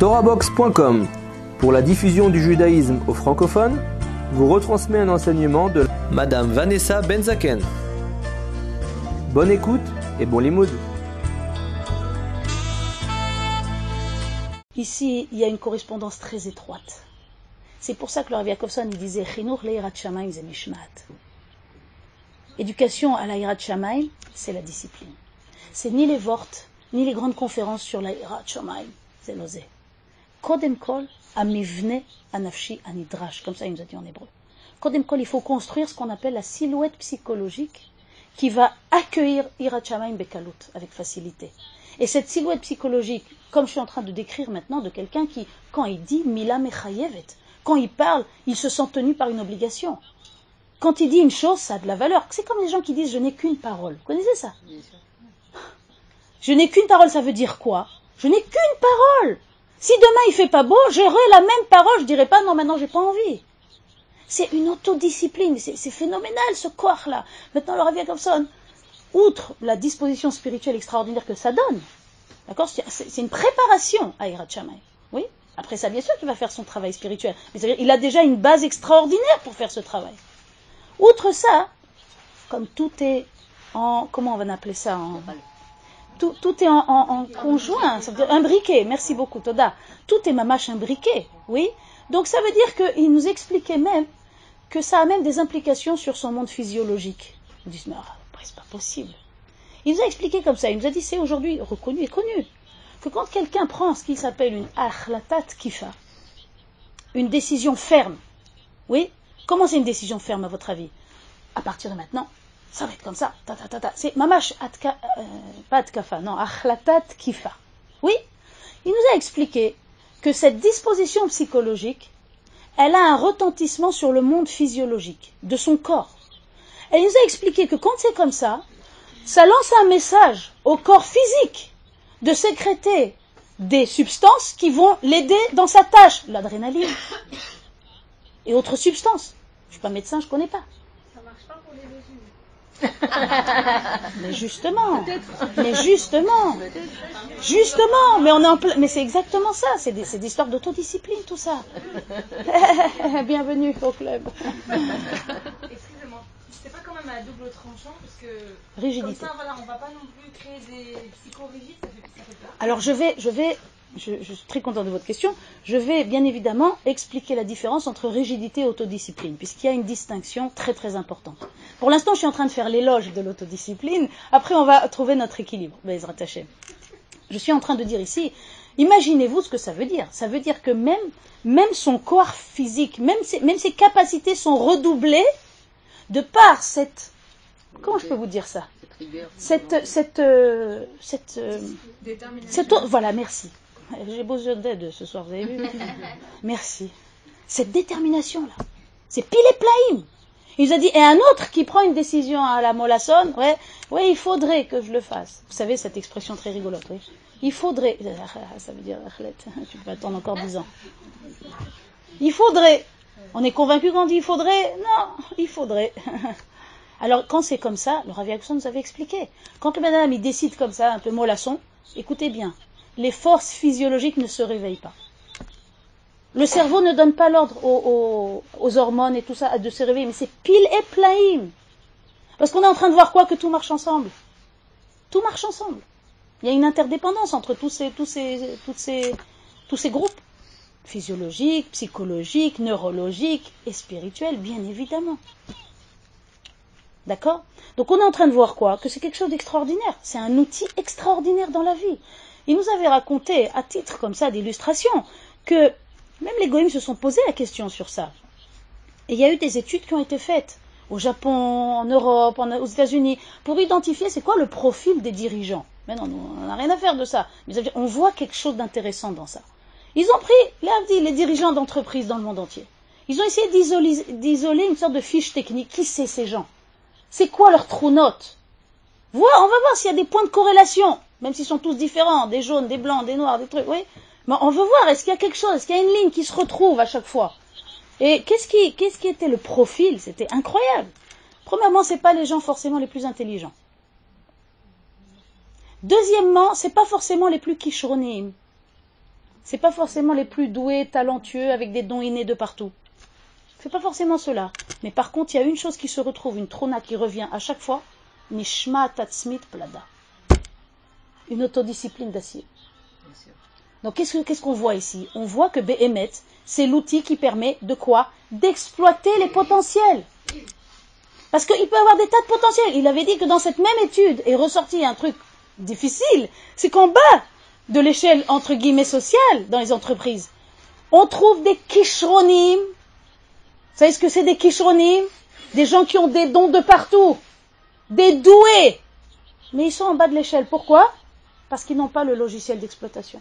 Torabox.com pour la diffusion du judaïsme aux francophones vous retransmet un enseignement de Madame Vanessa Benzaken. Bonne écoute et bon limoud. Ici, il y a une correspondance très étroite. C'est pour ça que le Rav disait Chinuch leirat shamaim ze mishmat. Éducation à l'Airat Shamaim, c'est la discipline. C'est ni les vortes, ni les grandes conférences sur l'Airat Shamaim, c'est. Kodem kol, amivne anafshi anidrash, comme ça il nous a dit en hébreu. Kodem kol, il faut construire ce qu'on appelle la silhouette psychologique qui va accueillir Irat Shamaim bekalut, avec facilité. Et cette silhouette psychologique, comme je suis en train de décrire maintenant, de quelqu'un qui, quand il dit Mila Mechayevet, quand il parle, il se sent tenu par une obligation. Quand il dit une chose, ça a de la valeur. C'est comme les gens qui disent je n'ai qu'une parole. Vous connaissez ça? Je n'ai qu'une parole, ça veut dire quoi? Je n'ai qu'une parole. Si demain il fait pas beau, j'aurai la même parole, je dirai pas non maintenant j'ai pas envie. C'est une autodiscipline, c'est phénoménal ce corps-là. Maintenant le Rav Jacobson, outre la disposition spirituelle extraordinaire que ça donne, d'accord C'est une préparation à Irat. Oui Après ça, bien sûr qu'il va faire son travail spirituel. Mais il a déjà une base extraordinaire pour faire ce travail. Outre ça, comme tout est en, comment on va appeler ça tout, est en, conjoint, ça veut dire imbriqué, merci beaucoup Toda. Tout est mamache imbriqué, oui. Donc ça veut dire qu'il nous expliquait même que ça a même des implications sur son monde physiologique. Ils disent, mais après c'est pas possible. Il nous a expliqué comme ça, il nous a dit, c'est aujourd'hui reconnu et connu, que quand quelqu'un prend ce qui s'appelle une achlatat kifa, une décision ferme, oui, Comment c'est une décision ferme à votre avis? À partir de maintenant, ça va être comme ça. Ta, ta, ta, ta. C'est mamash atka, euh, pas atkafa, non, achlatat kifa. Oui, il nous a expliqué que cette disposition psychologique, elle a un retentissement sur le monde physiologique de son corps. Elle nous a expliqué que quand c'est comme ça, ça lance un message au corps physique de sécréter des substances qui vont l'aider dans sa tâche, l'adrénaline et autres substances. Je suis pas médecin, je connais pas. Ça marche pas pour les légumes. mais justement, mais justement, justement, mais on est en plein, mais c'est exactement ça, c'est des, des histoires d'autodiscipline tout ça. Bienvenue au club. Excusez-moi, c'est pas quand même à double tranchant parce que rigidité. Comme ça, voilà, on va pas non plus créer des psychorigides, ça fait, ça fait peur. Alors je vais, je vais je, je, suis très content de votre question. Je vais bien évidemment expliquer la différence entre rigidité et autodiscipline, puisqu'il y a une distinction très très importante. Pour l'instant, je suis en train de faire l'éloge de l'autodiscipline. Après, on va trouver notre équilibre. Je suis en train de dire ici, imaginez-vous ce que ça veut dire. Ça veut dire que même, même son corps physique, même ses, même ses capacités sont redoublées de par cette... Comment je peux vous dire ça? Cette, cette, euh, cette, euh, cette, voilà, merci. J'ai besoin d'aide ce soir, vous avez vu Merci. Cette détermination-là, c'est pile et plaïm. Il nous a dit, et un autre qui prend une décision à la mollassonne, ouais, ouais, il faudrait que je le fasse. Vous savez, cette expression très rigolote, oui. Il faudrait, ça veut dire, tu peux attendre encore dix ans. Il faudrait. On est convaincu quand on dit il faudrait Non, il faudrait. Alors, quand c'est comme ça, le Rav nous avait expliqué. Quand le madame, il décide comme ça, un peu mollasson, écoutez bien, les forces physiologiques ne se réveillent pas. Le cerveau ne donne pas l'ordre aux, hormones et tout ça de se réveiller, mais c'est pile et plaïm. Parce qu'on est en train de voir quoi Que tout marche ensemble. Tout marche ensemble. Il y a une interdépendance entre tous ces, tous ces groupes. Physiologiques, psychologiques, neurologiques et spirituels, bien évidemment. D'accord? Donc on est en train de voir quoi? Que c'est quelque chose d'extraordinaire. C'est un outil extraordinaire dans la vie. Il nous avait raconté, à titre comme ça d'illustration, que même les goïms se sont posé la question sur ça. Il y a eu des études qui ont été faites au Japon, en Europe, aux États-Unis, pour identifier c'est quoi le profil des dirigeants. Mais non, on n'a rien à faire de ça. Mais on voit quelque chose d'intéressant dans ça. Ils ont pris les dirigeants d'entreprises dans le monde entier. Ils ont essayé d'isoler une sorte de fiche technique. Qui c'est ces gens? C'est quoi leur trou note On va voir s'il y a des points de corrélation même s'ils sont tous différents, des jaunes, des blancs, des noirs, des trucs, oui. Mais on veut voir, est-ce qu'il y a quelque chose, est-ce qu'il y a une ligne qui se retrouve à chaque fois Et qu'est-ce qui, qu'est-ce qui était le profil? C'était incroyable. Premièrement, c'est pas les gens forcément les plus intelligents. Deuxièmement, c'est pas forcément les plus kishronim. C'est pas forcément les plus doués, talentueux, avec des dons innés de partout. C'est pas forcément cela. Mais par contre, il y a une chose qui se retrouve, une trona qui revient à chaque fois. Nishma tatsmit plada. Une autodiscipline d'acier. Donc qu'est-ce qu'on voit ici? On voit que Behemet, c'est l'outil qui permet de quoi? D'exploiter les potentiels. Parce qu'il peut avoir des tas de potentiels. Il avait dit que dans cette même étude est ressorti un truc difficile, c'est qu'en bas de l'échelle entre guillemets sociale dans les entreprises, on trouve des kishronim. Vous savez ce que c'est des kishronim Des gens qui ont des dons de partout, des doués. Mais ils sont en bas de l'échelle. Pourquoi? Parce qu'ils n'ont pas le logiciel d'exploitation.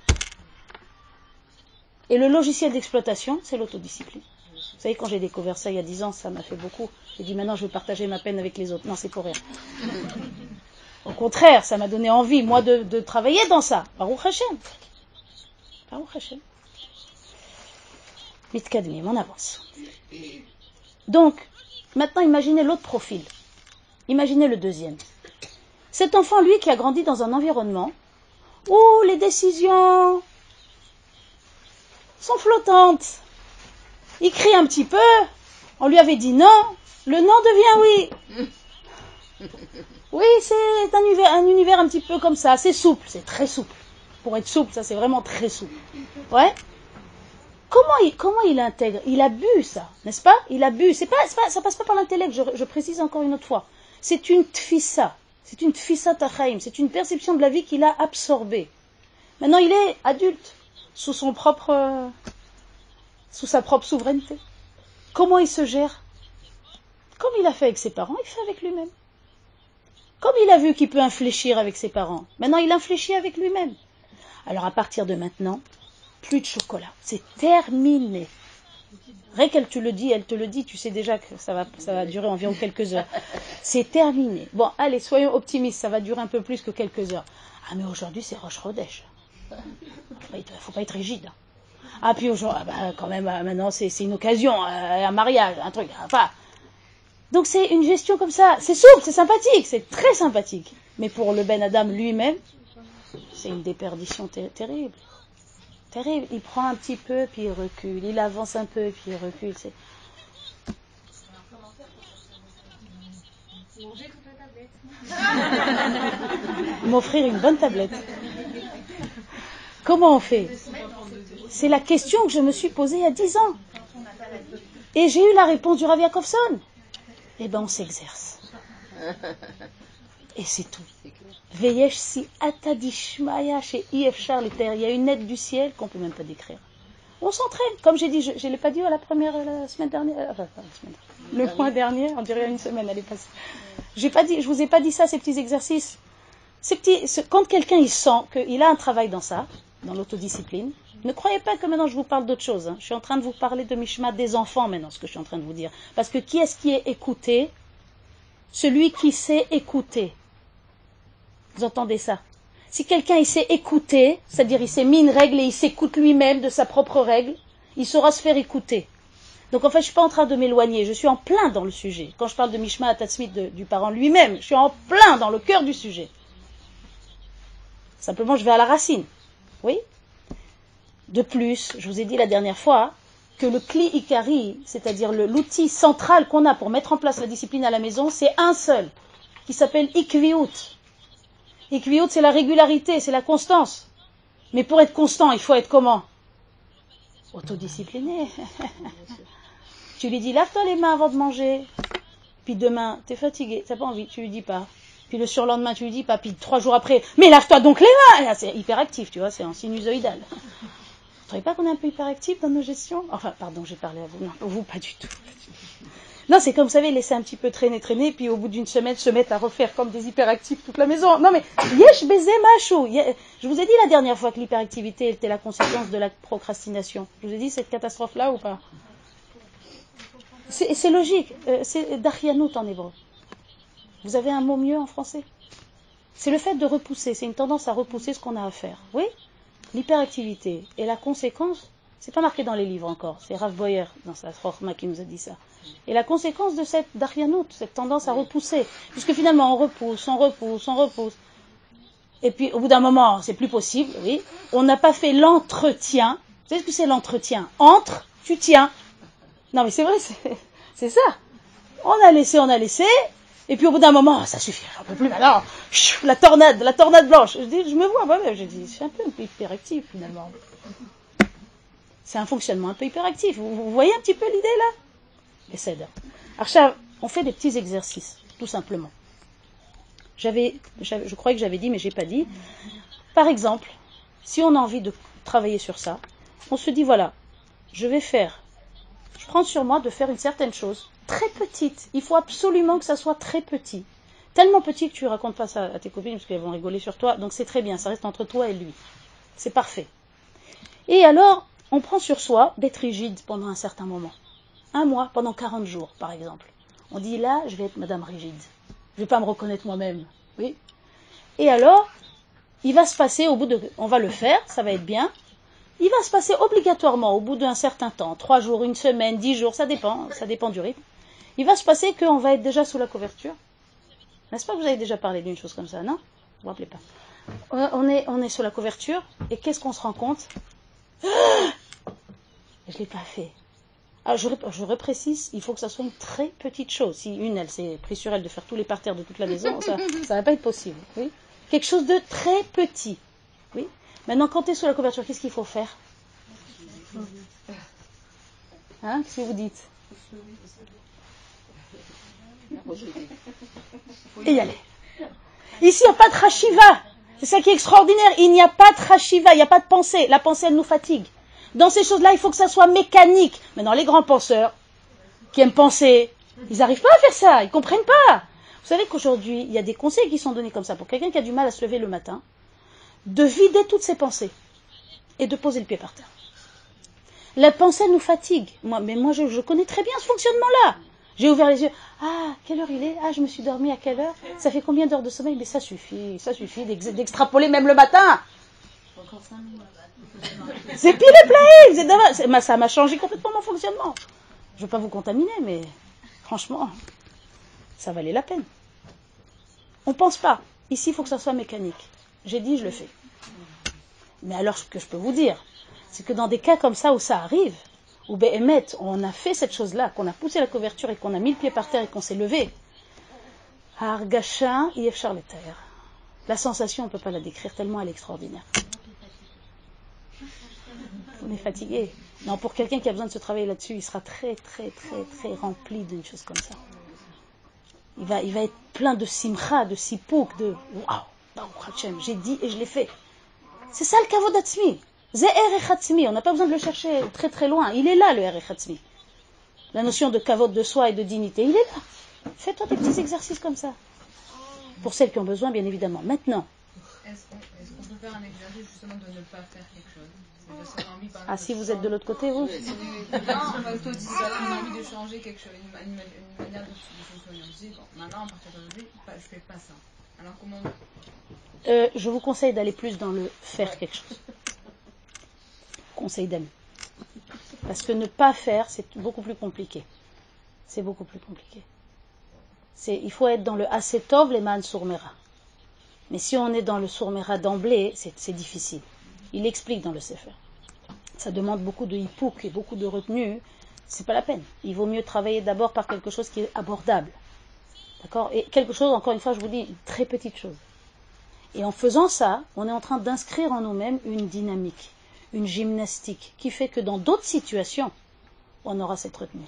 Et le logiciel d'exploitation, c'est l'autodiscipline. Vous savez, quand j'ai découvert ça il y a dix ans, ça m'a fait beaucoup. J'ai dit maintenant je vais partager ma peine avec les autres. Non, c'est pour rien. Au contraire, ça m'a donné envie, moi, de, travailler dans ça. Baruch Hashem. Baruch Hashem. Mitkadmim, on avance. Donc, maintenant imaginez l'autre profil. Imaginez le deuxième. Cet enfant, lui, qui a grandi dans un environnement où les décisions sont flottantes. Il crie un petit peu, on lui avait dit non, le non devient oui. Oui, c'est un univers, un univers un petit peu comme ça, c'est souple, c'est très souple. Pour être souple, ça c'est vraiment très souple. Ouais. Comment il, comment il intègre? Il a bu ça, n'est-ce pas? Il a bu. C'est pas, pas, ça passe pas par l'intellect. Je, je, précise encore une autre fois. C'est une tfissa. C'est une tfissa tachaim. C'est une perception de la vie qu'il a absorbée. Maintenant, il est adulte, sous son propre, sous sa propre souveraineté. Comment il se gère? Comme il a fait avec ses parents, il fait avec lui-même. Comme il a vu qu'il peut infléchir avec ses parents, maintenant il infléchit avec lui-même. Alors à partir de maintenant, plus de chocolat. C'est terminé. Rien qu'elle te le dit, elle te le dit, tu sais déjà que ça va, ça va durer environ quelques heures. C'est terminé. Bon, allez, soyons optimistes, ça va durer un peu plus que quelques heures. Ah, mais aujourd'hui, c'est Roche Rodèche. Il ne faut pas être rigide. Ah, puis aujourd'hui, ah, bah, quand même, euh, maintenant, c'est une occasion, euh, un mariage, un truc. Enfin, donc c'est une gestion comme ça. C'est souple, c'est sympathique, c'est très sympathique. Mais pour le Ben Adam lui-même, c'est une déperdition terrible. Terrible. Il prend un petit peu, puis il recule. Il avance un peu, puis il recule. C'est... M'offrir une bonne tablette. Comment on fait? C'est la question que je me suis posée il y a dix ans. Et j'ai eu la réponse du Rav Yakovson eh bien on s'exerce. Et c'est tout. Veyesh si atadishmaya chez IFchar les terres. Il y a une aide du ciel qu'on ne peut même pas décrire. On s'entraîne. Comme j'ai dit, je ne l'ai pas dit à la première la semaine dernière. Enfin, la semaine, le mois dernier, on dirait une semaine, elle est passée. J'ai pas dit, je vous ai pas dit ça, ces petits exercices. Ces petits, quand quelqu'un il sent qu'il a un travail dans ça, dans l'autodiscipline, ne croyez pas que maintenant je vous parle d'autre chose. Hein. Je suis en train de vous parler de Mishma des enfants maintenant, ce que je suis en train de vous dire. Parce que qui est-ce qui est écouté? Celui qui sait écouter. Vous entendez ça? Si quelqu'un il sait écouter, c'est-à-dire il s'est mis une règle et il s'écoute lui-même de sa propre règle, il saura se faire écouter. Donc en fait, je suis pas en train de m'éloigner, je suis en plein dans le sujet. Quand je parle de Mishma Atatsmith du parent lui-même, je suis en plein dans le cœur du sujet. Simplement, je vais à la racine. Oui? De plus, je vous ai dit la dernière fois que le cli ikari, c'est-à-dire l'outil central qu'on a pour mettre en place la discipline à la maison, c'est un seul, qui s'appelle ikviut. Ikviut, c'est la régularité, c'est la constance. Mais pour être constant, il faut être comment? Autodiscipliné. tu lui dis, lave-toi les mains avant de manger. Puis demain, t'es fatigué, t'as pas envie, tu lui dis pas. Puis le surlendemain, tu lui dis pas. Puis trois jours après, mais lave-toi donc les mains. C'est hyperactif, tu vois, c'est en sinusoïdal trouvez pas qu'on est un peu hyperactif dans nos gestions? Enfin, pardon, j'ai parlé à vous. Non, vous, pas du tout. Non, c'est comme vous savez, laisser un petit peu traîner, traîner, puis au bout d'une semaine se mettre à refaire comme des hyperactifs toute la maison. Non, mais yesh baiser macho. Je vous ai dit la dernière fois que l'hyperactivité était la conséquence de la procrastination. Je vous ai dit cette catastrophe-là ou pas? C'est logique. Euh, c'est darianout en hébreu. Vous avez un mot mieux en français? C'est le fait de repousser. C'est une tendance à repousser ce qu'on a à faire. Oui l'hyperactivité et la conséquence, c'est pas marqué dans les livres encore, c'est Rav Boyer dans sa Chorma qui nous a dit ça. Et la conséquence de cette cette tendance à repousser, puisque finalement on repousse, on repousse, on repousse. Et puis au bout d'un moment, c'est plus possible, oui. On n'a pas fait l'entretien. Vous savez ce que c'est l'entretien? Entre, tu tiens. Non mais c'est vrai, c'est ça. On a laissé, on a laissé. Et puis au bout d'un moment, ça suffit, j'en peux plus maintenant. la tornade, la tornade blanche. Je dis, je me vois moi-même, j'ai dit, c'est un peu hyperactif finalement. C'est un fonctionnement un peu hyperactif. Vous voyez un petit peu l'idée là? Essaye. Alors, on fait des petits exercices, tout simplement. Je crois que j'avais dit, mais j'ai pas dit. Par exemple, si on a envie de travailler sur ça, on se dit voilà, je vais faire, je prends sur moi de faire une certaine chose, très petite. Il faut absolument que ça soit très petit. Tellement petit que tu racontes pas ça à tes copines parce qu'elles vont rigoler sur toi. Donc c'est très bien, ça reste entre toi et lui. C'est parfait. Et alors, on prend sur soi d'être rigide pendant un certain moment. Un mois, pendant 40 jours, par exemple. On dit là, je vais être Madame rigide. Je ne vais pas me reconnaître moi-même. Oui. Et alors, il va se passer au bout de. On va le faire, ça va être bien. Il va se passer obligatoirement au bout d'un certain temps, trois jours, une semaine, dix jours, ça dépend, ça dépend du rythme. Il va se passer qu'on va être déjà sous la couverture. N'est-ce pas que vous avez déjà parlé d'une chose comme ça, non? Vous vous rappelez pas on est, on est sous la couverture, et qu'est-ce qu'on se rend compte? Je ne l'ai pas fait. Ah, je, je, reprécise, il faut que ça soit une très petite chose. Si une, elle s'est pris sur elle de faire tous les parterres de toute la maison, ça ne va pas être possible. Oui Quelque chose de très petit. Oui Maintenant, quand tu es sous la couverture, qu'est-ce qu'il faut faire? Hein Qu'est-ce que vous dites? Et y aller. Ici, il n'y a pas de rashiva. C'est ça qui est extraordinaire. Il n'y a pas de rashiva, il n'y a pas de pensée. La pensée, elle nous fatigue. Dans ces choses-là, il faut que ça soit mécanique. Mais dans les grands penseurs qui aiment penser, ils n'arrivent pas à faire ça, ils ne comprennent pas. Vous savez qu'aujourd'hui, il y a des conseils qui sont donnés comme ça pour quelqu'un qui a du mal à se lever le matin, de vider toutes ses pensées et de poser le pied par terre. La pensée nous fatigue. Moi, mais moi, je, je connais très bien ce fonctionnement-là. J'ai ouvert les yeux. Ah, quelle heure il est? Ah, je me suis dormi à quelle heure? Ça fait combien d'heures de sommeil? Mais ça suffit, ça suffit d'extrapoler même le matin. C'est pile et plein Ça m'a changé complètement mon fonctionnement. Je ne veux pas vous contaminer, mais franchement, ça valait la peine. On ne pense pas. Ici, il faut que ça soit mécanique. J'ai dit, je le fais. Mais alors, ce que je peux vous dire, c'est que dans des cas comme ça où ça arrive, Béhémet, on a fait cette chose-là, qu'on a poussé la couverture et qu'on a mis le pied par terre et qu'on s'est levé. Argacha La sensation, on ne peut pas la décrire tellement elle est extraordinaire. On est fatigué. Non, pour quelqu'un qui a besoin de se travailler là-dessus, il sera très, très, très, très rempli d'une chose comme ça. Il va, il va être plein de simcha, de sipouk, de waouh, j'ai dit et je l'ai fait. C'est ça le kavodatsmi. On n'a pas besoin de le chercher très très loin. Il est là, le Erechatzmi. La notion de kavod de soi et de dignité, il est là. Fais-toi des petits exercices comme ça. Pour celles qui ont besoin, bien évidemment. Maintenant. Faire un exercice justement de ne pas faire quelque chose ah, si vous êtes de l'autre côté, vous Non, on a envie de changer quelque chose, une, manière de, fonctionner. On se dit, bon, maintenant, à partir d'aujourd'hui, je ne fais pas ça. Alors comment euh, Je vous conseille d'aller plus dans le faire quelque chose conseil d'amis. Parce que ne pas faire, c'est beaucoup plus compliqué. C'est beaucoup plus compliqué. il faut être dans le asetov, les man sourmera. Mais si on est dans le sourmera d'emblée, c'est difficile. Il explique dans le Sefer. Ça demande beaucoup de hipouk et beaucoup de retenue. C'est pas la peine. Il vaut mieux travailler d'abord par quelque chose qui est abordable. D'accord? Et quelque chose, encore une fois, je vous dis, une très petite chose. Et en faisant ça, on est en train d'inscrire en nous-mêmes une dynamique une gymnastique qui fait que dans d'autres situations, on aura cette retenue.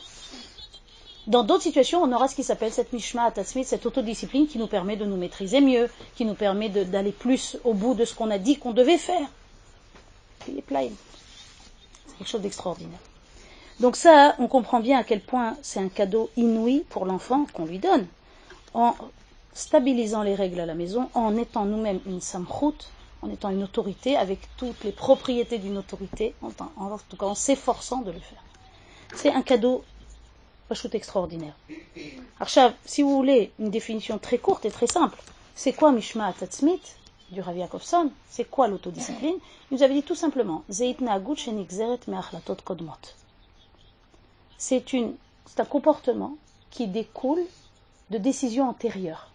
Dans d'autres situations, on aura ce qui s'appelle cette mishma cette autodiscipline qui nous permet de nous maîtriser mieux, qui nous permet d'aller plus au bout de ce qu'on a dit qu'on devait faire. C'est quelque chose d'extraordinaire. Donc ça, on comprend bien à quel point c'est un cadeau inouï pour l'enfant qu'on lui donne. En stabilisant les règles à la maison, en étant nous-mêmes une samchout, en étant une autorité, avec toutes les propriétés d'une autorité, en, tout cas en s'efforçant de le faire. C'est un cadeau tout extraordinaire. Alors, si vous voulez une définition très courte et très simple, c'est quoi Mishma Atatzmit du Rav Yakovson C'est quoi l'autodiscipline? Il nous avait dit tout simplement C'est un comportement qui découle de décisions antérieures.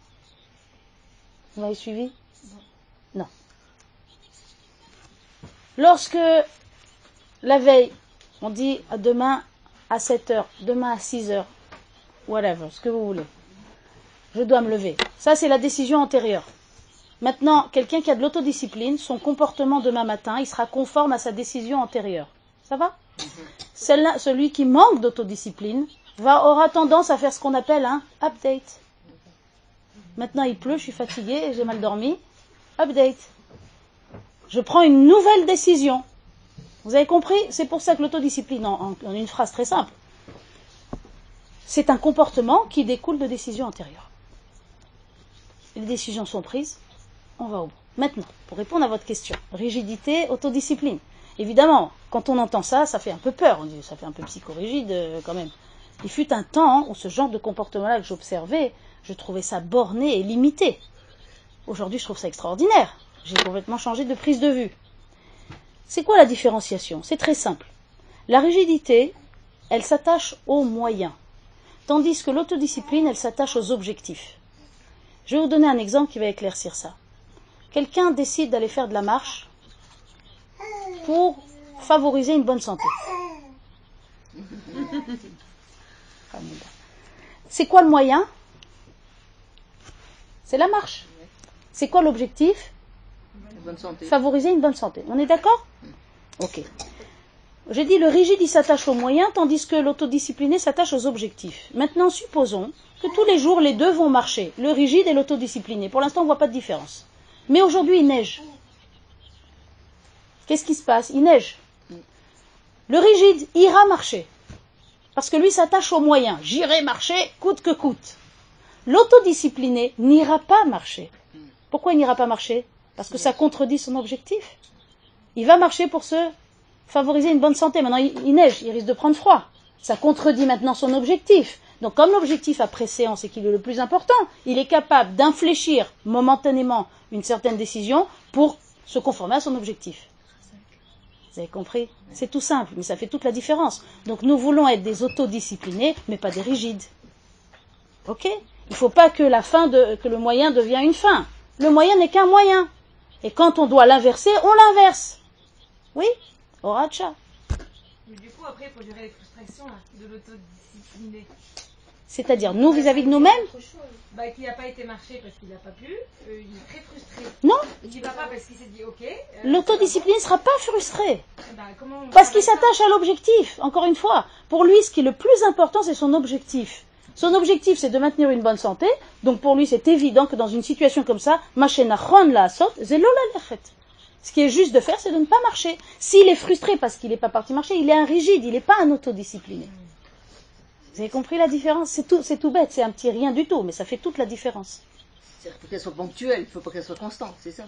Vous m'avez suivi? Non. Lorsque la veille, on dit à demain à 7 heures, demain à 6 heures, whatever, ce que vous voulez, je dois me lever. Ça, c'est la décision antérieure. Maintenant, quelqu'un qui a de l'autodiscipline, son comportement demain matin, il sera conforme à sa décision antérieure. Ça va? Celui qui manque d'autodiscipline aura tendance à faire ce qu'on appelle un update. Maintenant, il pleut, je suis fatigué, j'ai mal dormi. Update. Je prends une nouvelle décision. Vous avez compris? C'est pour ça que l'autodiscipline, en, une phrase très simple, c'est un comportement qui découle de décisions antérieures. Les décisions sont prises, on va au bout. Maintenant, pour répondre à votre question, rigidité, autodiscipline. Évidemment, quand on entend ça, ça fait un peu peur, on dit, ça fait un peu psychorigide euh, quand même. Il fut un temps où ce genre de comportement-là que j'observais, je trouvais ça borné et limité. Aujourd'hui, je trouve ça extraordinaire. J'ai complètement changé de prise de vue. C'est quoi la différenciation? C'est très simple. La rigidité, elle s'attache aux moyens, tandis que l'autodiscipline, elle s'attache aux objectifs. Je vais vous donner un exemple qui va éclaircir ça. Quelqu'un décide d'aller faire de la marche pour favoriser une bonne santé. C'est quoi le moyen? C'est la marche. C'est quoi l'objectif? Bonne santé. Favoriser une bonne santé. On est d'accord Ok. J'ai dit le rigide il s'attache aux moyens tandis que l'autodiscipliné s'attache aux objectifs. Maintenant supposons que tous les jours les deux vont marcher, le rigide et l'autodiscipliné. Pour l'instant on ne voit pas de différence. Mais aujourd'hui il neige. Qu'est-ce qui se passe? Il neige. Le rigide ira marcher. Parce que lui s'attache aux moyens. J'irai marcher coûte que coûte. L'autodiscipliné n'ira pas marcher. Pourquoi il n'ira pas marcher? Parce que ça contredit son objectif. Il va marcher pour se favoriser une bonne santé. Maintenant, il, neige, il risque de prendre froid. Ça contredit maintenant son objectif. Donc, comme l'objectif à préséance et qu'il est le plus important, il est capable d'infléchir momentanément une certaine décision pour se conformer à son objectif. Vous avez compris? C'est tout simple, mais ça fait toute la différence. Donc, nous voulons être des autodisciplinés, mais pas des rigides. Ok? Il ne faut pas que la fin de, que le moyen devienne une fin. Le moyen n'est qu'un moyen. Et quand on doit l'inverser, on l'inverse. Oui Oracha. Mais du coup, après, il faut gérer les frustrations là, de l'autodiscipliné. C'est-à-dire nous vis-à-vis de nous-mêmes Bah, qui n'a pas été marché parce qu'il n'a pas pu, euh, il est très frustré. Non. Il va pas parce qu'il s'est dit ok. euh, L'autodiscipline ne sera pas frustrée. bah, comment on Parce qu'il s'attache à l'objectif. Encore une fois, pour lui, ce qui est le plus important, c'est son objectif. Son objectif, c'est de maintenir une bonne santé. Donc pour lui, c'est évident que dans une situation comme ça. Ce qui est juste de faire, c'est de ne pas marcher. S'il est frustré parce qu'il n'est pas parti marcher, il est un rigide, il n'est pas un autodiscipliné. Vous avez compris la différence? C'est tout, bête, c'est un petit rien du tout, mais ça fait toute la différence. C'est-à-dire qu'il faut qu'elle soit ponctuelle, il ne faut pas qu'elle soit constante, c'est ça?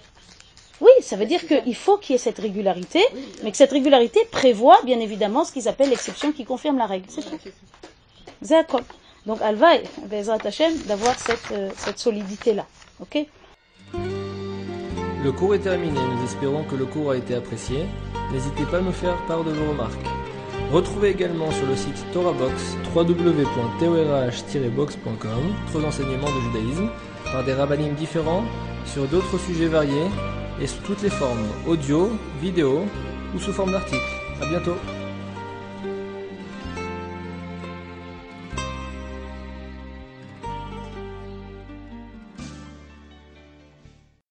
Oui, ça veut dire qu'il faut qu'il y ait cette régularité, mais que cette régularité prévoit bien évidemment ce qu'ils appellent l'exception qui confirme la règle. C'est tout. D'accord. Donc va, Bezrat Hashem, d'avoir cette, euh, cette solidité-là. Ok? Le cours est terminé, nous espérons que le cours a été apprécié. N'hésitez pas à nous faire part de vos remarques. Retrouvez également sur le site TorahBox www.torah-box.com d'autres enseignements de judaïsme par des rabbinim différents sur d'autres sujets variés et sous toutes les formes audio, vidéo ou sous forme d'articles. À bientôt